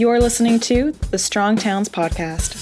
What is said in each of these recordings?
You're listening to the Strong Towns Podcast.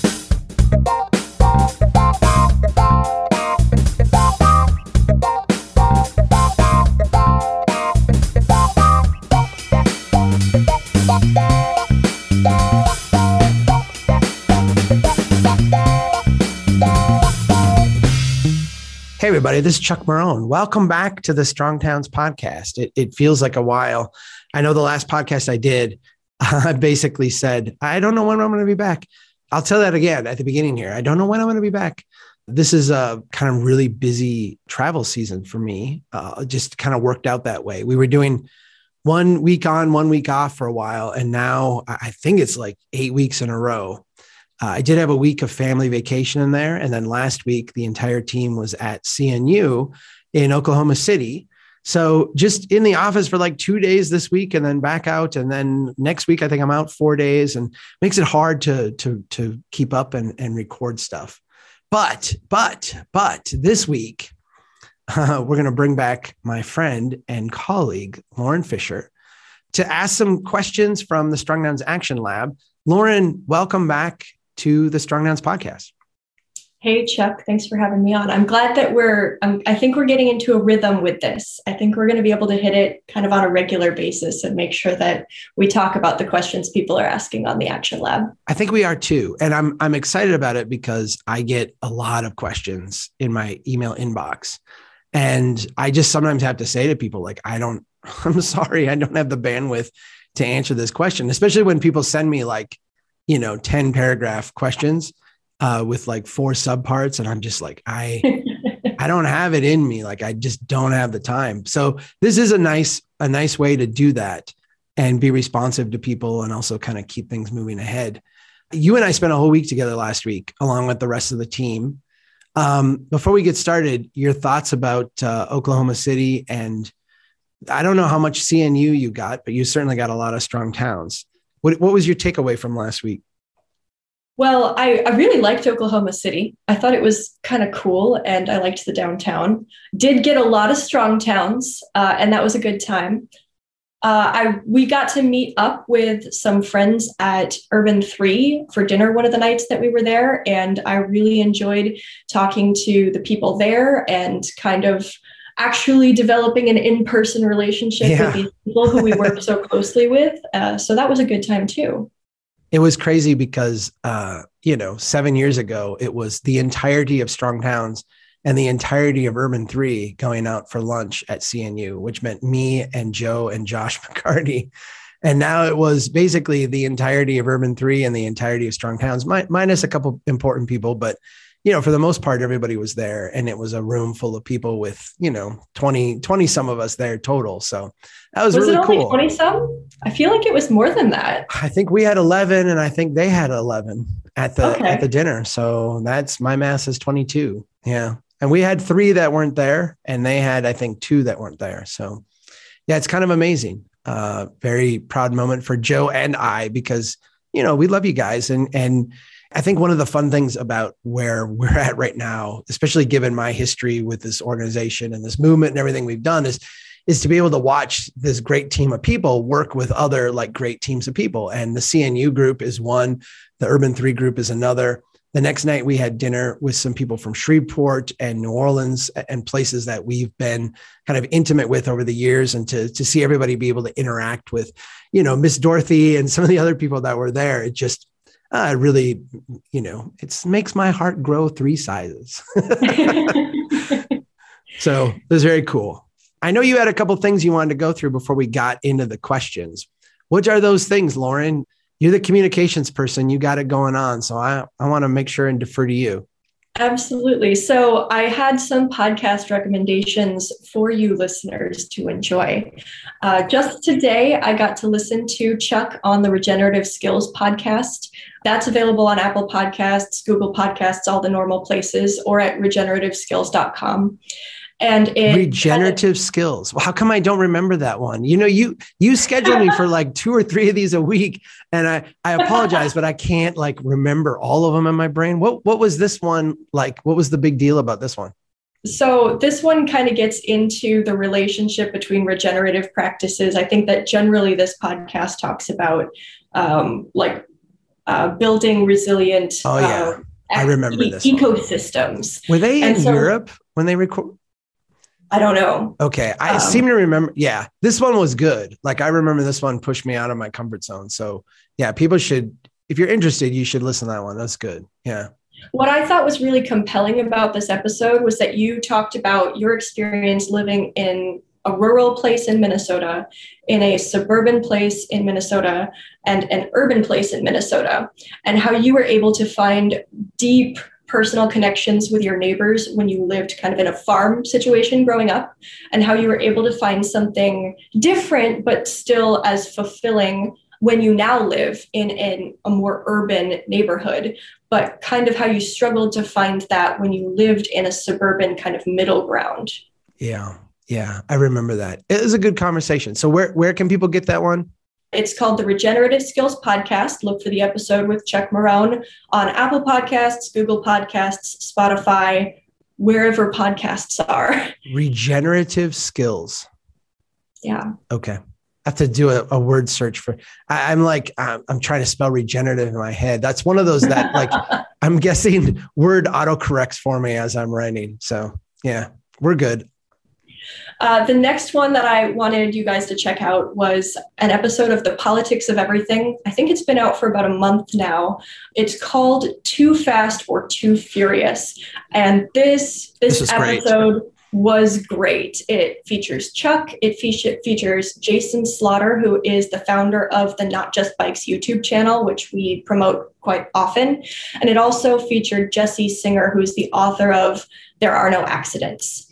Hey, everybody, this is Chuck Marohn. Welcome back to the Strong Towns podcast. It, it feels like a while. I know the last podcast I did, I basically said, I don't know when I'm going to be back. I'll tell that again at the beginning here. I don't know when I'm going to be back. This is a kind of really busy travel season for me. Uh, just kind of worked out that way. We were doing one week on, one week off for a while. And now I think it's like eight weeks in a row uh, I did have a week of family vacation in there. And then last week, the entire team was at CNU in Oklahoma City. So just in the office for like two days this week and then back out. And then next week, I think I'm out four days and makes it hard to, to, to keep up and, and record stuff. But, but, but this week, uh, we're going to bring back my friend and colleague, Lauren Fisher, to ask some questions from the Strong Towns Action Lab. Lauren, welcome back to the Strong Towns podcast. Hey, Chuck, thanks for having me on. I'm glad that we're, um, I think we're getting into a rhythm with this. I think we're going to be able to hit it kind of on a regular basis and make sure that we talk about the questions people are asking on the Action Lab. I think we are too. And I'm, I'm excited about it because I get a lot of questions in my email inbox. And I just sometimes have to say to people, like, I don't, I'm sorry, I don't have the bandwidth to answer this question, especially when people send me like, you know 10 paragraph questions uh, with like four subparts and i'm just like i i don't have it in me like i just don't have the time. So this is a nice a nice way to do that and be responsive to people and also kind of keep things moving ahead. You and i spent a whole week together last week along with the rest of the team. Um, before we get started your thoughts about uh, oklahoma city and i don't know how much cnu you got but you certainly got a lot of strong towns. What, what was your takeaway from last week? Well, I, I really liked Oklahoma City. I thought it was kind of cool and I liked the downtown. Did get a lot of strong towns, uh, and that was a good time. Uh, I we got to meet up with some friends at Urban Three for dinner one of the nights that we were there, and I really enjoyed talking to the people there and kind of actually developing an in-person relationship yeah. with these people who we work so closely with. Uh, so that was a good time too. It was crazy because uh, you know seven years ago it was the entirety of Strong Towns and the entirety of Urban Three going out for lunch at CNU, which meant me and Joe and Josh McCarty. And now it was basically the entirety of Urban Three and the entirety of Strong Towns, minus a couple important people, but you know, for the most part, everybody was there and it was a room full of people with, you know, 20, 20 some of us there total. So that was, was really cool. 20 some? I feel like it was more than that. I think we had 11 and I think they had 11 at the, okay. at the dinner. So that's my mass is 22. Yeah. And we had three that weren't there and they had, I think two that weren't there. So yeah, it's kind of amazing. Uh, very proud moment for Joe and I, because, you know, we love you guys and, and, I think one of the fun things about where we're at right now, especially given my history with this organization and this movement and everything we've done, is is to be able to watch this great team of people work with other like great teams of people. And the CNU group is one, the Urban Three group is another. The next night we had dinner with some people from Shreveport and New Orleans and places that we've been kind of intimate with over the years, and to to see everybody be able to interact with, you know, Miss Dorothy and some of the other people that were there. It just uh, really, you know, it makes my heart grow three sizes. so it was very cool. I know you had a couple things you wanted to go through before we got into the questions. What are those things, Lauren? You're the communications person. You got it going on. So I, I want to make sure and defer to you. Absolutely. So I had some podcast recommendations for you listeners to enjoy. Uh, just today, I got to listen to Chuck on the Regenerative Skills podcast. That's available on Apple Podcasts, Google Podcasts, all the normal places, or at regenerativeskills.com and it regenerative skills well, how come i don't remember that one you know you you schedule me for like two or three of these a week and i i apologize but i can't like remember all of them in my brain what what was this one like what was the big deal about this one so this one kind of gets into the relationship between regenerative practices i think that generally this podcast talks about um, like uh, building resilient. Oh, yeah. uh, I remember e- this one. ecosystems. Were they And in so- Europe when they record? I don't know. Okay. I Um, seem to remember. Yeah. This one was good. Like I remember this one pushed me out of my comfort zone. So yeah, people should, if you're interested, you should listen to that one. That's good. Yeah. What I thought was really compelling about this episode was that you talked about your experience living in a rural place in Minnesota, in a suburban place in Minnesota, and an urban place in Minnesota, and how you were able to find deep personal connections with your neighbors when you lived kind of in a farm situation growing up, and how you were able to find something different but still as fulfilling when you now live in, in a more urban neighborhood but kind of how you struggled to find that when you lived in a suburban kind of middle ground. Yeah. Yeah. I remember that. It was a good conversation. So where, where can people get that one? It's called the Regenerative Skills Podcast. Look for the episode with Chuck Marohn on Apple Podcasts, Google Podcasts, Spotify, wherever podcasts are. Regenerative skills. Yeah. Okay. I have to do a, a word search for, I, I'm like, I'm, I'm trying to spell regenerative in my head. That's one of those that like, I'm guessing word autocorrects for me as I'm writing. So yeah, we're good. Uh, the next one that I wanted you guys to check out was an episode of The Politics of Everything. I think it's been out for about a month now. It's called Too Fast or Too Furious. And this this, This is great. episode was great. It features Chuck, it fe- features Jason Slaughter, who is the founder of the Not Just Bikes YouTube channel, which we promote quite often. And it also featured Jessie Singer, who's the author of There Are No Accidents.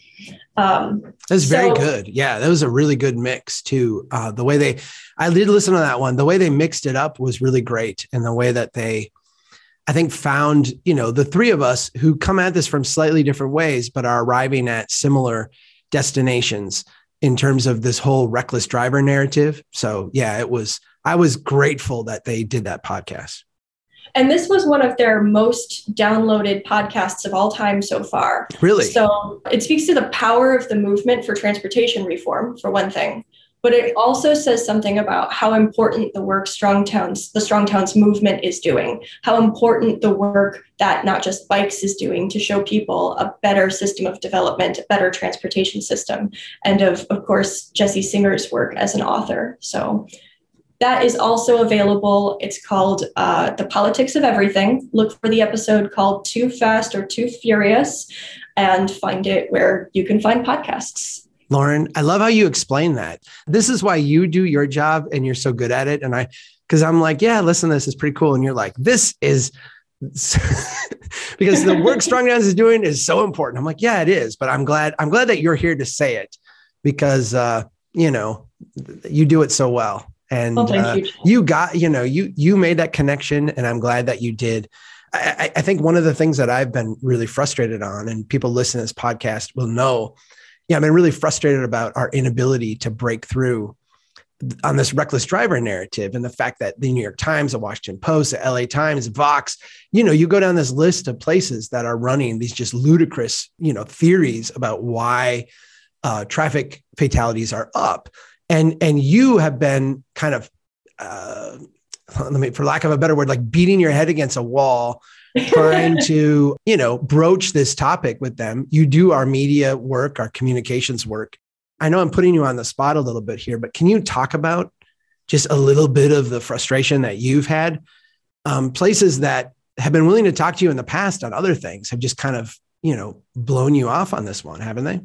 Um, That's very So- good. Yeah, that was a really good mix too. Uh, the way they, I did listen to that one. The way they mixed it up was really great, and the way that they, I think, found you know the three of us who come at this from slightly different ways, but are arriving at similar destinations in terms of this whole reckless driver narrative. So yeah, it was. I was grateful that they did that podcast. And this was one of their most downloaded podcasts of all time so far. Really, So it speaks to the power of the movement for transportation reform, for one thing. But it also says something about how important the work Strong Towns, the Strong Towns movement is doing, how important the work that not just bikes is doing to show people a better system of development, a better transportation system, and of, of course, Jessie Singer's work as an author. So that is also available. It's called uh, The Politics of Everything. Look for the episode called Too Fast or Too Furious and find it where you can find podcasts. Lauren, I love how you explain that. This is why you do your job and you're so good at it. And I, because I'm like, yeah, listen, this is pretty cool. And you're like, this is because the work Strong Towns is doing is so important. I'm like, yeah, it is. But I'm glad, I'm glad that you're here to say it because, uh, you know, you do it so well. And thank uh, you. you got, you know, you you made that connection, and I'm glad that you did. I, I- I think one of the things that I've been really frustrated on, and people listening to this podcast will know, yeah, I've been really frustrated about our inability to break through on this reckless driver narrative and the fact that the New York Times, the Washington Post, the LA Times, Vox, you know, you go down this list of places that are running these just ludicrous, you know, theories about why uh, traffic fatalities are up. And and you have been kind of uh, let me, for lack of a better word, like beating your head against a wall, trying to, you know, broach this topic with them. You do our media work, our communications work. I know I'm putting you on the spot a little bit here, but can you talk about just a little bit of the frustration that you've had? Um, places that have been willing to talk to you in the past on other things have just kind of, you know, blown you off on this one, haven't they?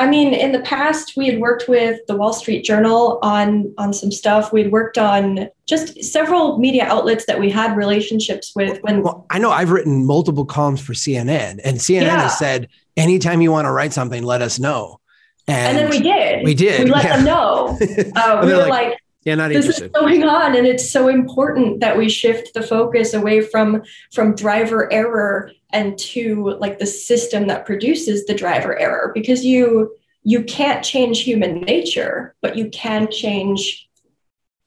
I mean, in the past, we had worked with the Wall Street Journal on on some stuff. We'd worked on just several media outlets that we had relationships with. When Well, I know I've written multiple columns for CNN, and CNN Yeah. has said, anytime you want to write something, let us know. and then we did, we did, We let yeah. them know. Uh, we were like, like, yeah, not this interested. is going on and it's so important that we shift the focus away from from driver error and to like the system that produces the driver error because you you can't change human nature but you can change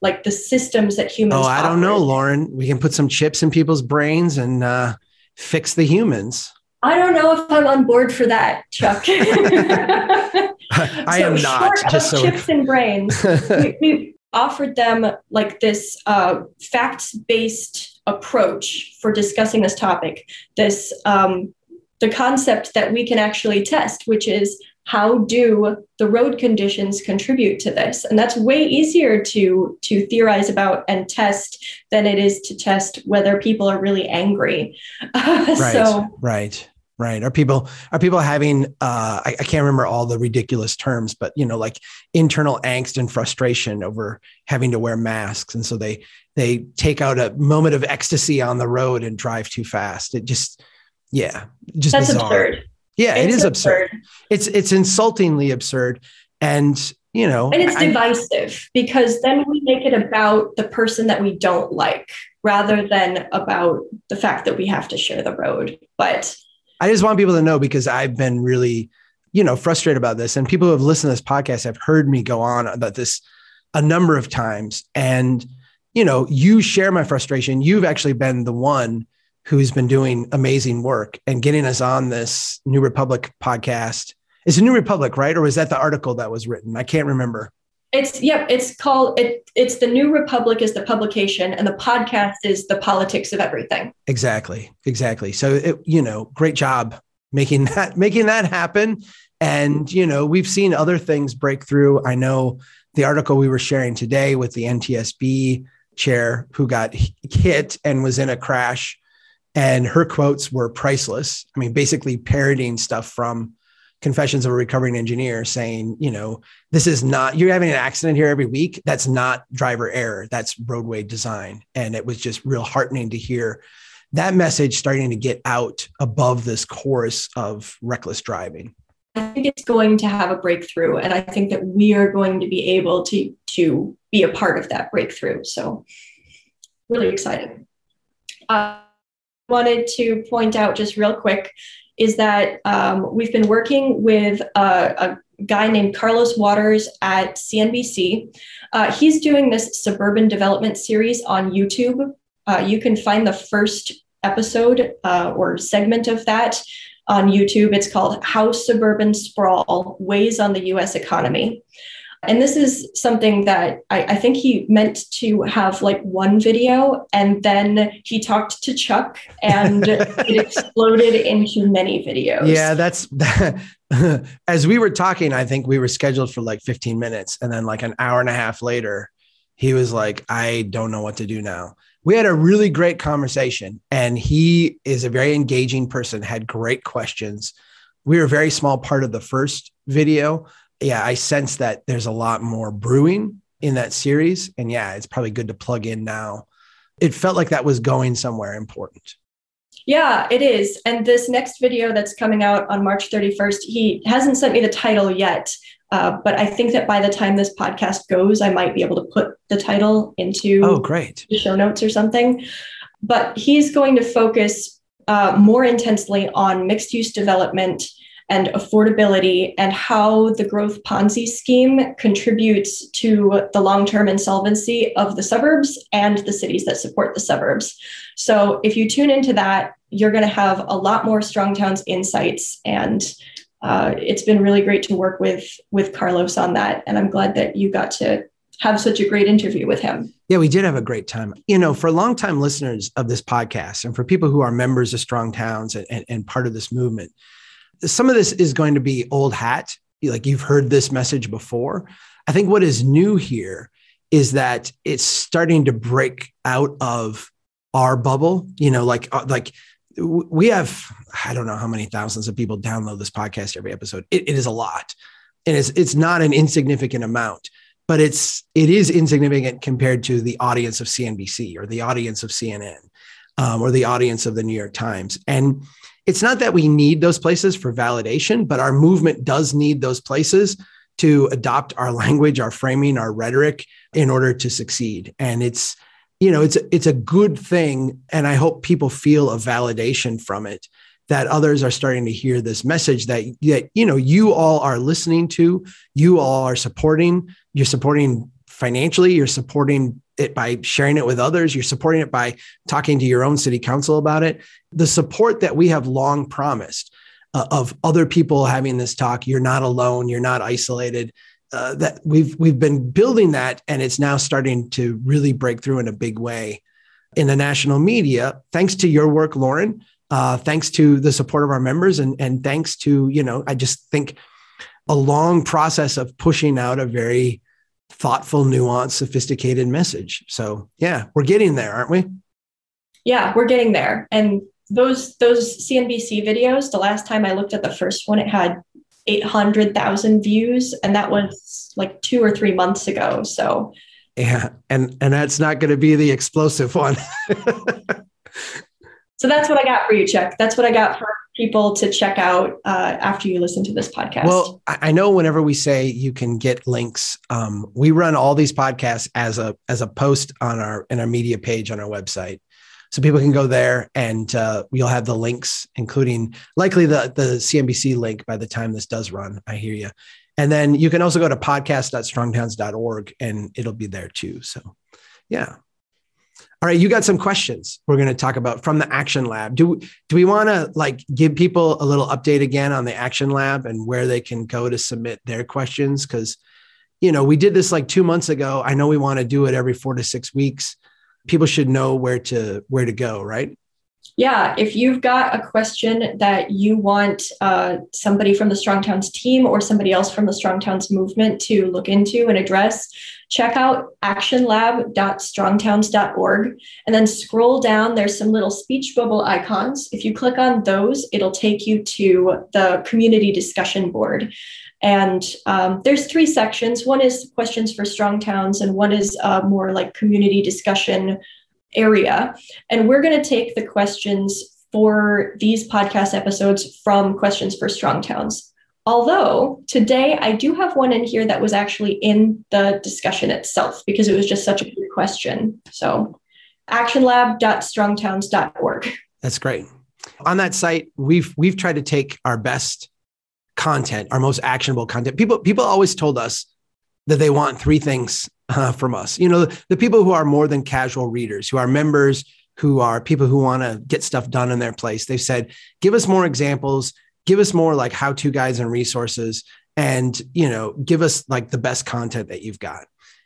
like the systems that humans oh, I don't know. Lauren. We can put some chips in people's brains and uh, fix the humans. i don't know if i'm on board for that chuck I am not. short Just of so chips and brains we, we, offered them like this uh, facts based approach for discussing this topic. This um, the concept that we can actually test, which is how do the road conditions contribute to this? And that's way easier to to theorize about and test than it is to test whether people are really angry. Right so right right are people are people having uh I, I, can't remember all the ridiculous terms but you know like internal angst and frustration over having to wear masks and so they they take out a moment of ecstasy on the road and drive too fast it just yeah just that's bizarre. absurd yeah, it's it is absurd. absurd. It's it's insultingly absurd. And you know and it's I, divisive because then we make it about the person that we don't like rather than about the fact that we have to share the road but i just want people to know because i've been really you know frustrated about this and people who have listened to this podcast have heard me go on about this a number of times and you know you share my frustration you've actually been the one who's been doing amazing work and getting us on this New Republic podcast. It's a New Republic, right? Or was that the article that was written? I can't remember. It's yep. It's called it. It's the New Republic is the publication, and the podcast is the politics of everything. Exactly, exactly. So it, you know, great job making that making that happen. And you know, we've seen other things break through. I know the article we were sharing today with the NTSB chair who got hit and was in a crash and her quotes were priceless. I mean, basically parroting stuff from Confessions of a Recovering Engineer saying, you know, this is not, you're having an accident here every week. That's not driver error, that's roadway design. And it was just real heartening to hear that message starting to get out above this chorus of reckless driving. I think it's going to have a breakthrough. And I think that we are going to be able to, to be a part of that breakthrough. So, really excited. Uh, wanted to point out just real quick is that um, we've been working with a, a, guy named Carlos Waters at CNBC. Uh, he's doing this suburban development series on YouTube. Uh, you can find the first episode uh, or segment of that on YouTube. It's called How Suburban Sprawl Weighs on the US Economy. And this is something that I, I, think he meant to have like one video, and then he talked to Chuck, and it exploded into many videos. Yeah, that's that. As we were talking, I think we were scheduled for like 15 minutes, and then like an hour and a half later, he was like, "I don't know what to do now." We had a really great conversation, and he is a very engaging person. Had great questions. We were a very small part of the first video yeah, I sense that there's a lot more brewing in that series. And yeah, it's probably good to plug in now. It felt like that was going somewhere important. Yeah, it is. And this next video that's coming out on March 31st, he hasn't sent me the title yet. Uh, but I think that by the time this podcast goes, I might be able to put the title into oh, great. the show notes or something. But he's going to focus uh, more intensely on mixed use development and affordability and how the growth Ponzi scheme contributes to the long term insolvency of the suburbs and the cities that support the suburbs. So, if you tune into that, you're going to have a lot more Strong Towns insights. And uh, it's been really great to work with, with Carlos on that. And I'm glad that you got to have such a great interview with him. Yeah, we did have a great time. You know, for longtime listeners of this podcast and for people who are members of Strong Towns and, and, and part of this movement, some of this is going to be old hat. Like you've heard this message before. I think what is new here is that it's starting to break out of our bubble. You know, like uh, like we have I don't know how many thousands of people download this podcast every episode. it, it is a lot, and it's it's not an insignificant amount, but it's it is insignificant compared to the audience of CNBC or the audience of CNN um, or the audience of the New York Times. And it's not that we need those places for validation, but our movement does need those places to adopt our language, our framing, our rhetoric in order to succeed. And it's, you know, it's it's a good thing, and I hope people feel a validation from it that others are starting to hear this message that that you know you all are listening to, you all are supporting. You're supporting financially. You're supporting it by sharing it with others. You're supporting it by talking to your own city council about it. The support that we have long promised uh, of other people having this talk, you're not alone, you're not isolated. uh, that we've we've been building that, and it's now starting to really break through in a big way in the national media. Thanks to your work, Lauren. Uh, thanks to the support of our members, and and thanks to you know, I just think a long process of pushing out a very thoughtful, nuanced, sophisticated message. So yeah, we're getting there, aren't we? Yeah, we're getting there. And those those CNBC videos, the last time I looked at the first one, it had 800,000 views and that was like 2 or 3 months ago. So yeah, and and that's not going to be the explosive one. so that's what I got for you, Chuck. That's what I got for people to check out uh, after you listen to this podcast? Well, I know whenever we say you can get links, um, we run all these podcasts as a as a post on our in our media page on our website, so people can go there and uh, we'll have the links, including likely the the CNBC link by the time this does run. I hear you, and then you can also go to podcast.strongtowns.org and it'll be there too. So, yeah. All right, you got some questions we're going to talk about from the Action Lab. Do do we want to like give people a little update again on the Action Lab and where they can go to submit their questions? Because you know we did this like two months ago. I know we want to do it every four to six weeks. People should know where to where to go, right? Yeah, if you've got a question that you want uh, somebody from the Strong Towns team or somebody else from the Strong Towns movement to look into and address, check out actionlab.strongtowns.org and then scroll down. There's some little speech bubble icons. If you click on those, it'll take you to the community discussion board. And um, there's three sections. One is questions for strong towns, and one is uh, more like community discussion area. And we're going to take the questions for these podcast episodes from Questions for Strong Towns. Although today I do have one in here that was actually in the discussion itself because it was just such a good question. So actionlab.strongtowns.org. That's great. On that site, we've we've tried to take our best content, our most actionable content. People people always told us that they want three things uh, from us. You know, the people who are more than casual readers, who are members, who are people who want to get stuff done in their place. They've said, give us more examples, give us more like how to guides and resources, and you know, give us like the best content that you've got.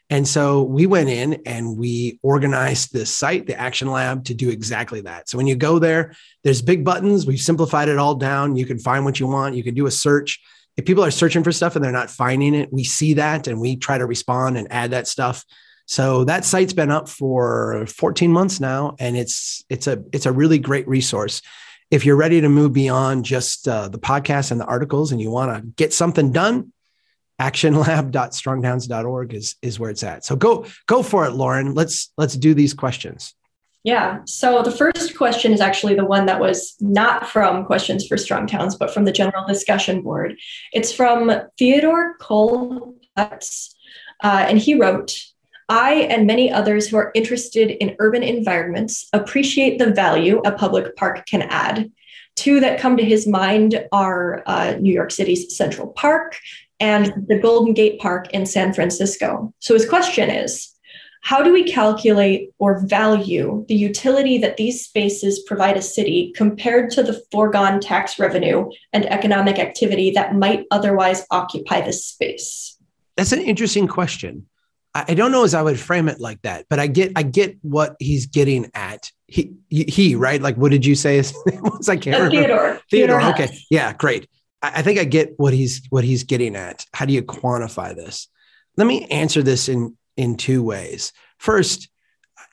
And so we went in and we organized this site, the Action Lab, to do exactly that. So when you go there, there's big buttons. We've simplified it all down. You can find what you want. You can do a search if people are searching for stuff and they're not finding it, we see that and we try to respond and add that stuff. So that site's been up for 14 months now, and it's it's a it's a really great resource. If you're ready to move beyond just uh, the podcast and the articles, and you want to get something done, actionlab.strongtowns.org is is where it's at. So go go for it, Lauren. Let's let's do these questions. Yeah. So the first question is actually the one that was not from Questions for Strong Towns, but from the general discussion board. It's from Theodore Cole Putz, uh, and he wrote, I and many others who are interested in urban environments appreciate the value a public park can add. Two that come to his mind are uh, New York City's Central Park and the Golden Gate Park in San Francisco. So his question is how do we calculate or value the utility that these spaces provide a city compared to the foregone tax revenue and economic activity that might otherwise occupy the space? That's an interesting question. I don't know as I would frame it like that, but I get I get what he's getting at. He he right? Like what did you say his name was? I can't uh, remember. Theodore. Theodore. Theodore okay. Yeah, great. I, I think I get what he's what he's getting at. How do you quantify this? Let me answer this in in two ways. First,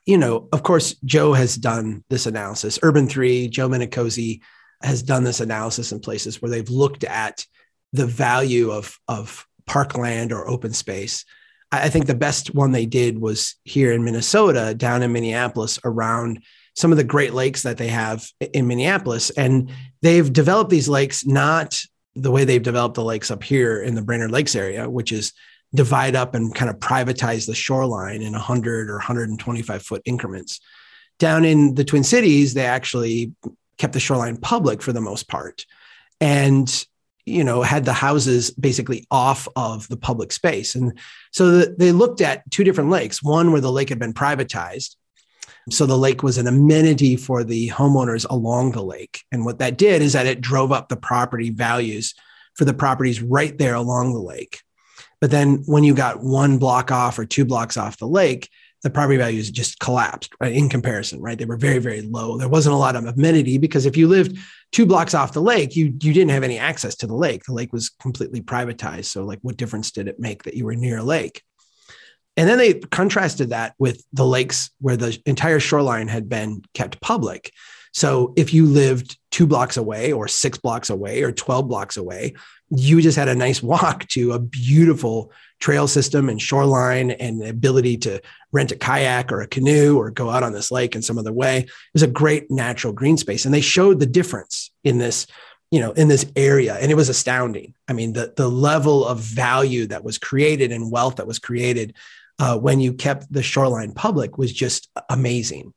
you know, of course, Joe has done this analysis. Urban Three, Joe Minicozzi has done this analysis in places where they've looked at the value of of parkland or open space. I think the best one they did was here in Minnesota, down in Minneapolis, around some of the Great Lakes that they have in Minneapolis. And they've developed these lakes not the way they've developed the lakes up here in the Brainerd Lakes area, which is divide up and kind of privatize the shoreline in 100 or 125 foot increments. Down in the Twin Cities, they actually kept the shoreline public for the most part. And you know had the houses basically off of the public space and so the, they looked at two different lakes one where the lake had been privatized so the lake was an amenity for the homeowners along the lake and what that did is that it drove up the property values for the properties right there along the lake But then when you got one block off or two blocks off the lake, the property values just collapsed right, in comparison, right? They were very, very low. There wasn't a lot of amenity because if you lived two blocks off the lake, you you didn't have any access to the lake. The lake was completely privatized. So, like, what difference did it make that you were near a lake? And then they contrasted that with the lakes where the entire shoreline had been kept public. So if you lived two blocks away or six blocks away or 12 blocks away, you just had a nice walk to a beautiful trail system and shoreline and the ability to rent a kayak or a canoe or go out on this lake in some other way. It was a great natural green space. And they showed the difference in this, you know, in this area. And it was astounding. I mean, the, the level of value that was created and wealth that was created uh, when you kept the shoreline public was just amazing.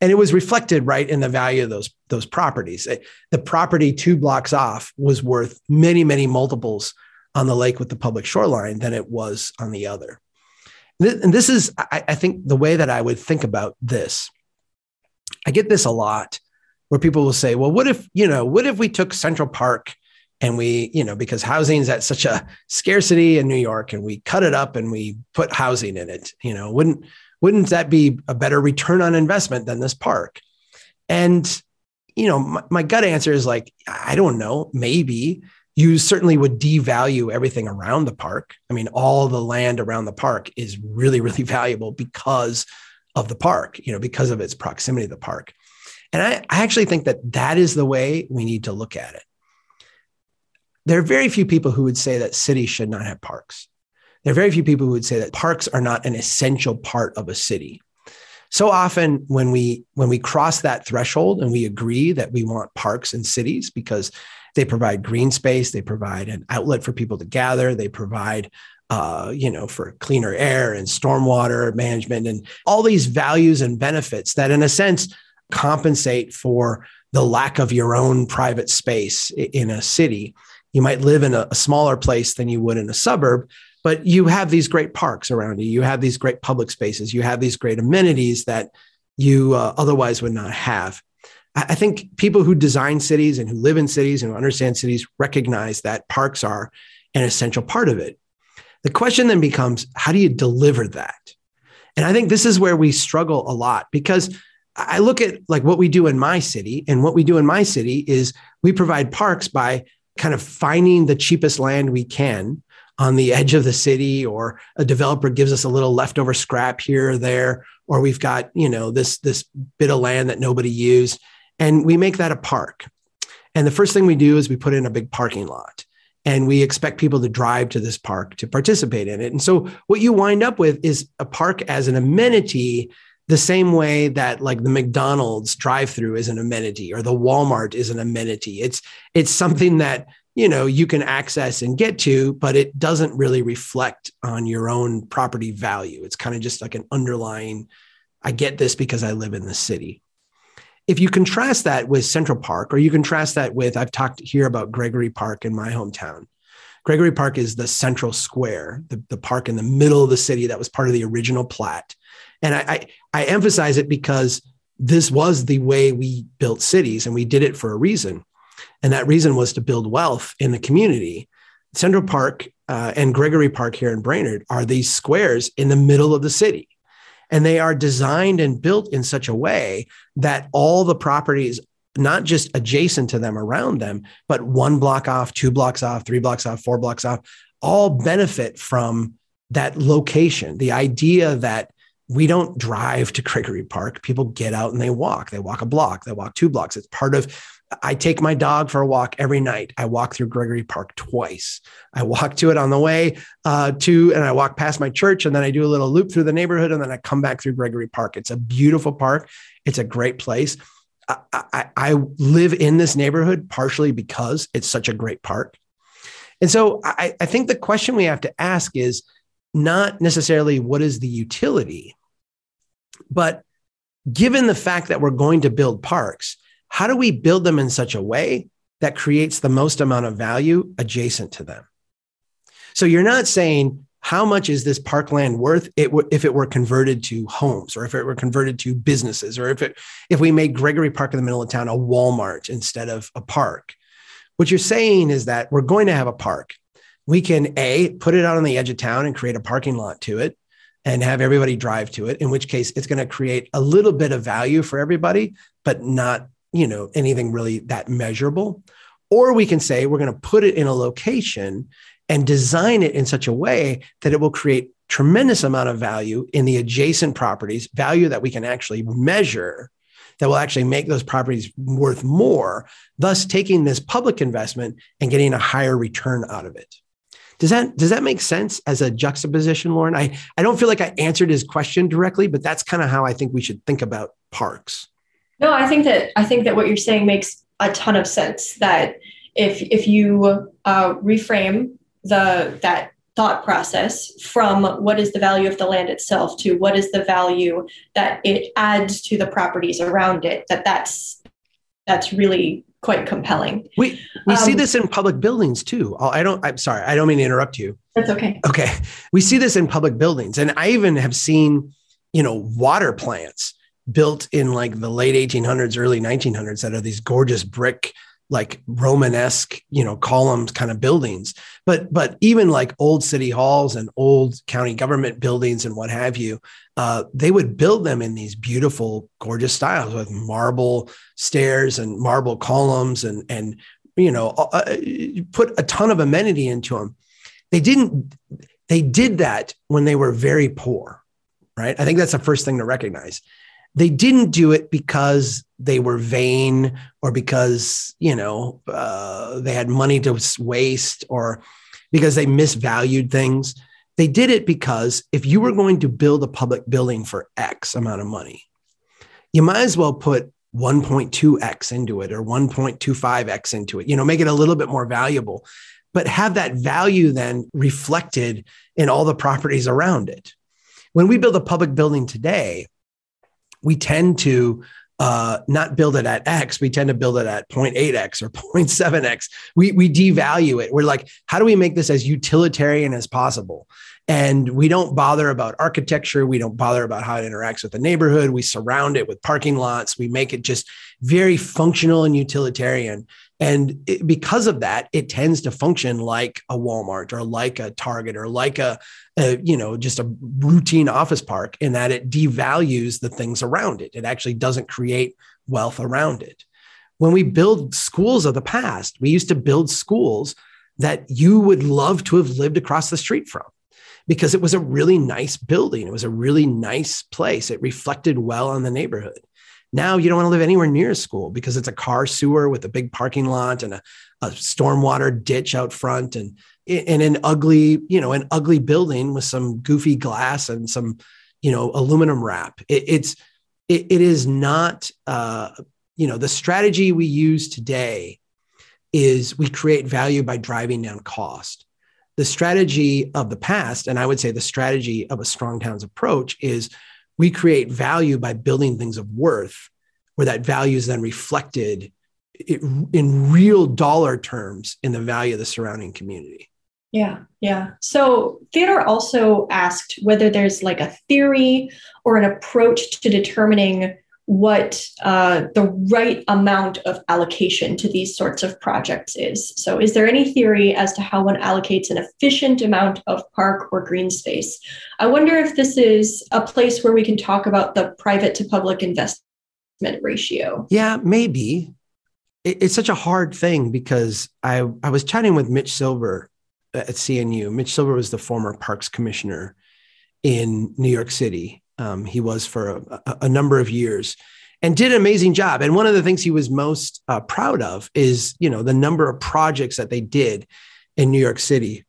And it was reflected right in the value of those, those properties. The property two blocks off was worth many, many multiples on the lake with the public shoreline than it was on the other. And this is, I think, the way that I would think about this. I get this a lot where people will say, well, what if, you know, what if we took Central Park and we you know because housing is at such a scarcity in new york and we cut it up and we put housing in it you know wouldn't wouldn't that be a better return on investment than this park? And you know my, my gut answer is like i don't know maybe you certainly would devalue everything around the park. I mean all the land around the park is really really valuable because of the park you know because of its proximity to the park. And I, I actually think that that is the way we need to look at it there are very few people who would say that cities should not have parks. There are very few people who would say that parks are not an essential part of a city. So often when we when we cross that threshold and we agree that we want parks in cities because they provide green space, they provide an outlet for people to gather, they provide uh, you know, for cleaner air and stormwater management and all these values and benefits that, in a sense, compensate for the lack of your own private space in a city. You might live in a, a smaller place than you would in a suburb, but you have these great parks around you. You have these great public spaces. You have these great amenities that you uh, otherwise would not have. I think people who design cities and who live in cities and who understand cities recognize that parks are an essential part of it. The question then becomes how do you deliver that? And I think this is where we struggle a lot because I look at like what we do in my city, and what we do in my city is we provide parks by kind of finding the cheapest land we can on the edge of the city or a developer gives us a little leftover scrap here or there or we've got you know this this bit of land that nobody used and we make that a park. And the first thing we do is we put in a big parking lot and we expect people to drive to this park to participate in it. And so what you wind up with is a park as an amenity the same way that like the McDonald's drive-through is an amenity or the Walmart is an amenity. It's it's something that you know you can access and get to, but it doesn't really reflect on your own property value. It's kind of just like an underlying. I get this because I live in the city. If you contrast that with Central Park, or you contrast that with, I've talked here about Gregory Park in my hometown. Gregory Park is the central square, the, the park in the middle of the city that was part of the original plat. And I, I, I emphasize it because this was the way we built cities and we did it for a reason. And that reason was to build wealth in the community. Central Park uh, and Gregory Park here in Brainerd are these squares in the middle of the city. And they are designed and built in such a way that all the properties, not just adjacent to them, around them, but one block off, two blocks off, three blocks off, four blocks off, all benefit from that location. The idea that we don't drive to Gregory Park. People get out and they walk. They walk a block, they walk two blocks. It's part of, I take my dog for a walk every night. I walk through Gregory Park twice. I walk to it on the way uh, to, and I walk past my church, and then I do a little loop through the neighborhood, and then I come back through Gregory Park. It's a beautiful park. It's a great place. I, I, I live in this neighborhood partially because it's such a great park. And so I, I think the question we have to ask is, not necessarily what is the utility, but given the fact that we're going to build parks, how do we build them in such a way that creates the most amount of value adjacent to them? So you're not saying, how much is this parkland worth if it were converted to homes or if it were converted to businesses or if it if we made Gregory Park in the middle of town a Walmart instead of a park? What you're saying is that we're going to have a park we can a put it out on the edge of town and create a parking lot to it and have everybody drive to it in which case it's going to create a little bit of value for everybody but not you know anything really that measurable. Or we can say we're going to put it in a location and design it in such a way that it will create tremendous amount of value in the adjacent properties value that we can actually measure that will actually make those properties worth more thus taking this public investment and getting a higher return out of it does that does that make sense as a juxtaposition, Lauren? I, I don't feel like I answered his question directly, but that's kind of how I think we should think about parks. No, I think that I think that what you're saying makes a ton of sense. That if if you uh, reframe the that thought process from what is the value of the land itself to what is the value that it adds to the properties around it, that that's that's really quite compelling. We we um, see this in public buildings too. I don't. I'm sorry. I don't mean to interrupt you. That's okay. Okay, we see this in public buildings, and I even have seen, you know, water plants built in like the late 1800s, early 1900s that are these gorgeous brick like Romanesque, you know, columns kind of buildings. But but even like old city halls and old county government buildings and what have you, uh, they would build them in these beautiful, gorgeous styles with marble stairs and marble columns and and you know uh, uh put a ton of amenity into them. They didn't. They did that when they were very poor, right? I think that's the first thing to recognize they didn't do it because they were vain or because you know uh, they had money to waste or because they misvalued things. They did it because if you were going to build a public building for x amount of money you might as well put 1.2x into it or 1.25x into it you know make it a little bit more valuable but have that value then reflected in all the properties around it. When we build a public building today we tend to uh, not build it at X, we tend to build it at 0.8X or 0.7X. We, we devalue it. We're like, how do we make this as utilitarian as possible? And we don't bother about architecture. We don't bother about how it interacts with the neighborhood. We surround it with parking lots. We make it just very functional and utilitarian. And it, because of that, it tends to function like a Walmart or like a Target or like a, a, you know, just a routine office park in that it devalues the things around it. It actually doesn't create wealth around it. When we build schools of the past, we used to build schools that you would love to have lived across the street from because it was a really nice building. It was a really nice place. It reflected well on the neighborhood. Now you don't want to live anywhere near a school because it's a car sewer with a big parking lot and a, a stormwater ditch out front and in an ugly, you know, an ugly building with some goofy glass and some, you know, aluminum wrap. It, it's it, it is not, uh, you know, the strategy we use today is we create value by driving down cost. The strategy of the past, and I would say the strategy of a strong towns approach is we create value by building things of worth where that value is then reflected in real dollar terms in the value of the surrounding community. Yeah yeah. So theodore also asked whether there's like a theory or an approach to determining what uh, the right amount of allocation to these sorts of projects is. So, is there any theory as to how one allocates an efficient amount of park or green space? I wonder if this is a place where we can talk about the private to public investment ratio. Yeah, maybe. It's such a hard thing because I, I was chatting with Mitch Silver at CNU. Mitch Silver was the former parks commissioner in New York City um, he was for a, a, number of years and did an amazing job. And one of the things he was most uh, proud of is, you know, the number of projects that they did in New York City,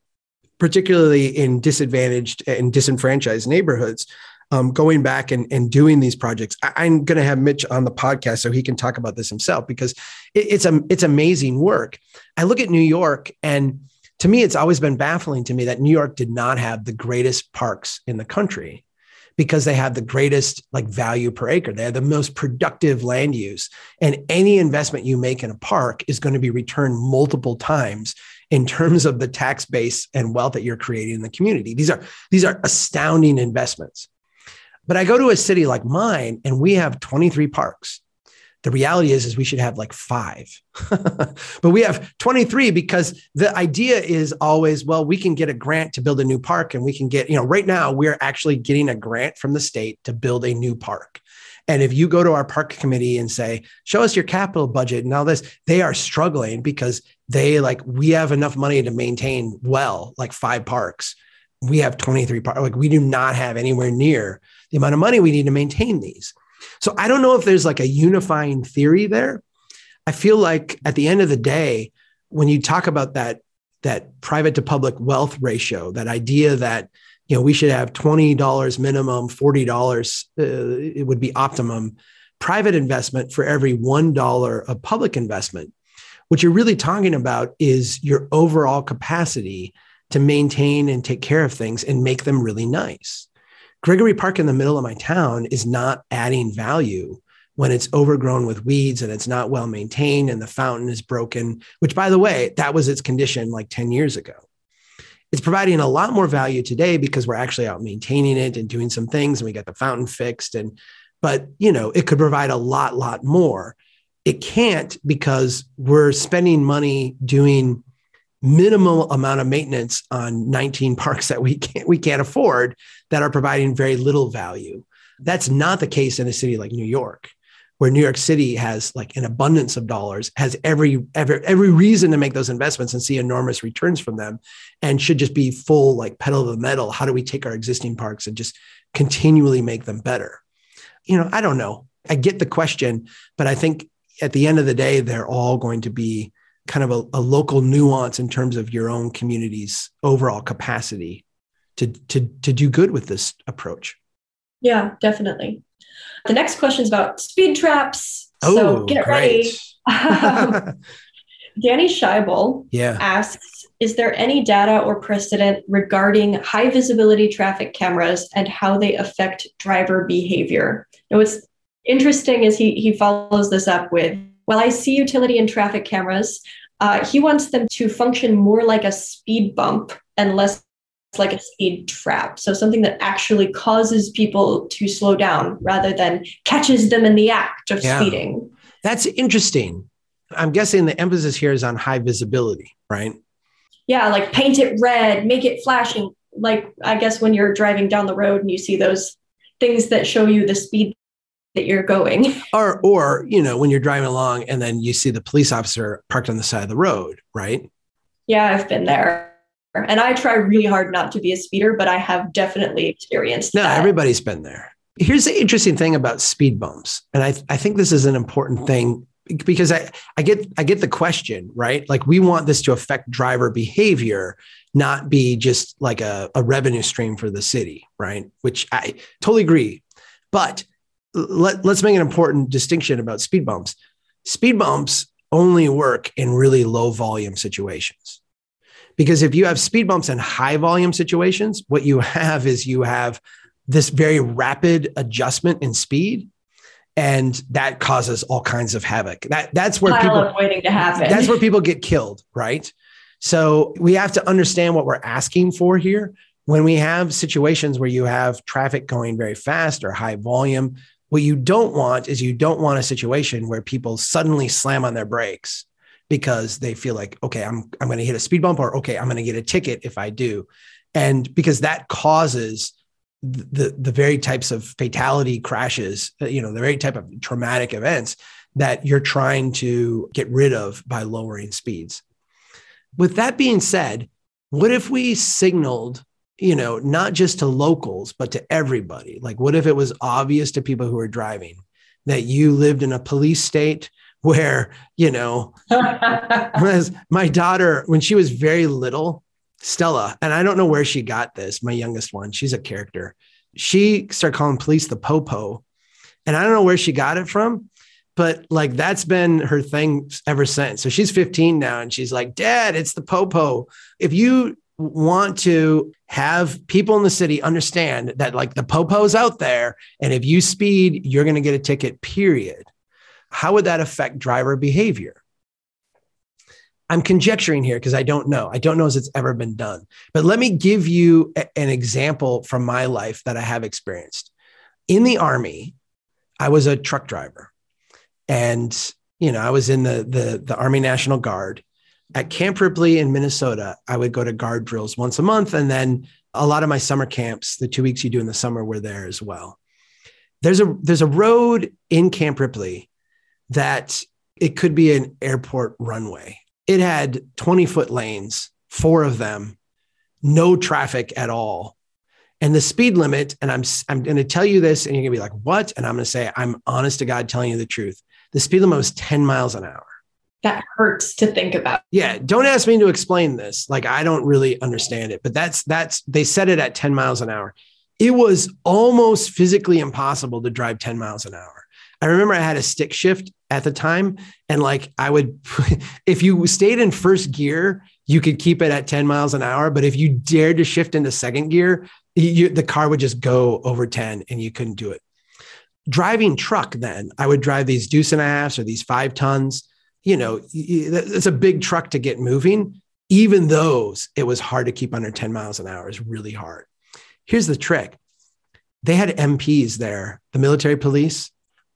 particularly in disadvantaged and disenfranchised neighborhoods. Um, going back and, and doing these projects, I, am going to have Mitch on the podcast so he can talk about this himself because it, it's a, it's amazing work. I look at New York and to me, it's always been baffling to me that New York did not have the greatest parks in the country because they have the greatest like value per acre. They have the most productive land use. And any investment you make in a park is going to be returned multiple times in terms of the tax base and wealth that you're creating in the community. These are these are astounding investments. But I go to a city like mine and we have 23 parks. The reality is, is we should have like five, but we have 23 because the idea is always, well, we can get a grant to build a new park and we can get, you know, right now we're actually getting a grant from the state to build a new park. And if you go to our park committee and say, show us your capital budget and all this, they are struggling because they like, we have enough money to maintain well, like five parks. We have 23 parks. Like we do not have anywhere near the amount of money we need to maintain these. So I don't know if there's like a unifying theory there. I feel like at the end of the day, when you talk about that, that private to public wealth ratio, that idea that you know we should have $20 minimum, $40 uh, it would be optimum private investment for every $1 of public investment. What you're really talking about is your overall capacity to maintain and take care of things and make them really nice. Gregory Park in the middle of my town is not adding value when it's overgrown with weeds and it's not well maintained and the fountain is broken, which, by the way, that was its condition like 10 years ago. It's providing a lot more value today because we're actually out maintaining it and doing some things and we got the fountain fixed. And, but, you know, it could provide a lot, lot more. It can't because we're spending money doing minimal amount of maintenance on 19 parks that we can't we can't afford that are providing very little value. That's not the case in a city like New York, where New York City has like an abundance of dollars, has every every every reason to make those investments and see enormous returns from them, and should just be full like pedal to the metal. How do we take our existing parks and just continually make them better? You know, I don't know. I get the question, but I think at the end of the day, they're all going to be kind of a, a, local nuance in terms of your own community's overall capacity to, to, to do good with this approach. Yeah, definitely. The next question is about speed traps. Oh, so get great. ready. Danny Scheibel yeah. asks Is there any data or precedent regarding high visibility traffic cameras and how they affect driver behavior? And what's interesting is he, he follows this up with while I see utility in traffic cameras, uh, he wants them to function more like a speed bump and less like a speed trap. So something that actually causes people to slow down rather than catches them in the act of yeah. speeding. That's interesting. I'm guessing the emphasis here is on high visibility, right? Yeah, like paint it red, make it flashing. Like I guess when you're driving down the road and you see those things that show you the speed that you're going. Or, or, you know, when you're driving along and then you see the police officer parked on the side of the road, right? Yeah, I've been there. And I try really hard not to be a speeder, but I have definitely experienced no, that. everybody's been there. Here's the interesting thing about speed bumps. And I, I think this is an important thing because I, I get I get the question, right? Like we want this to affect driver behavior, not be just like a, a revenue stream for the city, right? Which I totally agree. But let, let's make an important distinction about speed bumps. Speed bumps only work in really low volume situations. Because if you have speed bumps in high volume situations, what you have is you have this very rapid adjustment in speed and that causes all kinds of havoc. That that's where people waiting to happen. That's where people get killed, right? So we have to understand what we're asking for here. When we have situations where you have traffic going very fast or high volume, what you don't want is you don't want a situation where people suddenly slam on their brakes because they feel like, okay, I'm, I'm going to hit a speed bump or okay, I'm going to get a ticket if I do. And because that causes the, the very types of fatality crashes, uh, you know, the very type of traumatic events that you're trying to get rid of by lowering speeds. With that being said, what if we signaled you know, not just to locals, but to everybody. Like, what if it was obvious to people who are driving that you lived in a police state where, you know, my daughter, when she was very little, Stella, and I don't know where she got this, my youngest one, she's a character. She started calling police the popo. And I don't know where she got it from, but like that's been her thing ever since. So she's 15 now and she's like, Dad, it's the popo. If you want to have people in the city understand that like the popo's out there and if you speed you're going to get a ticket period. How would that affect driver behavior? I'm conjecturing here because i don't know. I don't know if it's ever been done. But let me give you a, an example from my life that i have experienced. In the army i was a truck driver And, you know, I was in the, the, the Army National Guard. At Camp Ripley in Minnesota, I would go to guard drills once a month. And then a lot of my summer camps, the two weeks you do in the summer, were there as well. There's a there's a road in Camp Ripley that it could be an airport runway. It had 20 foot lanes, four of them, no traffic at all. And the speed limit, and I'm I'm going to tell you this, and you're going to be like, "What?" And I'm going to say, "I'm honest to God telling you the truth." The speed limit was 10 miles an hour. That hurts to think about. Yeah, don't ask me to explain this. Like I don't really understand it, but that's that's they set it at 10 miles an hour. It was almost physically impossible to drive 10 miles an hour. I remember I had a stick shift at the time, and like I would, if you stayed in first gear, you could keep it at 10 miles an hour. But if you dared to shift into second gear, you, the car would just go over 10 and you couldn't do it. Driving truck, then I would drive these deuce and a halfs or these five tons. You know, it's a big truck to get moving. Even those, it was hard to keep under 10 miles an hour, is really hard. Here's the trick they had MPs there, the military police,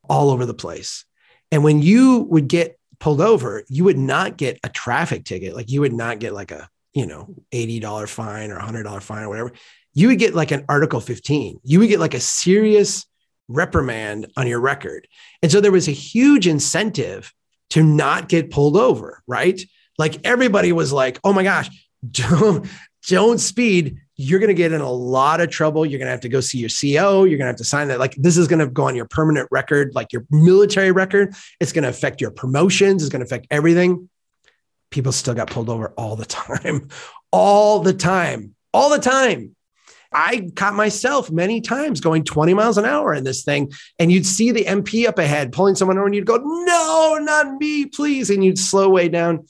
all over the place. And when you would get pulled over, you would not get a traffic ticket. Like you would not get like a, you know, $80 fine or $100 fine or whatever you would get like an Article 15. You would get like a serious reprimand on your record. And so there was a huge incentive to not get pulled over, right? Like everybody was like, oh my gosh, don't, don't speed. You're going to get in a lot of trouble. You're going to have to go see your CO. You're going to have to sign that. Like this is going to go on your permanent record, like your military record. It's going to affect your promotions. It's going to affect everything. People still got pulled over all the time, all the time, all the time. I caught myself many times going 20 miles an hour in this thing. And you'd see the MP up ahead pulling someone over and you'd go, no, not me, please. And you'd slow way down.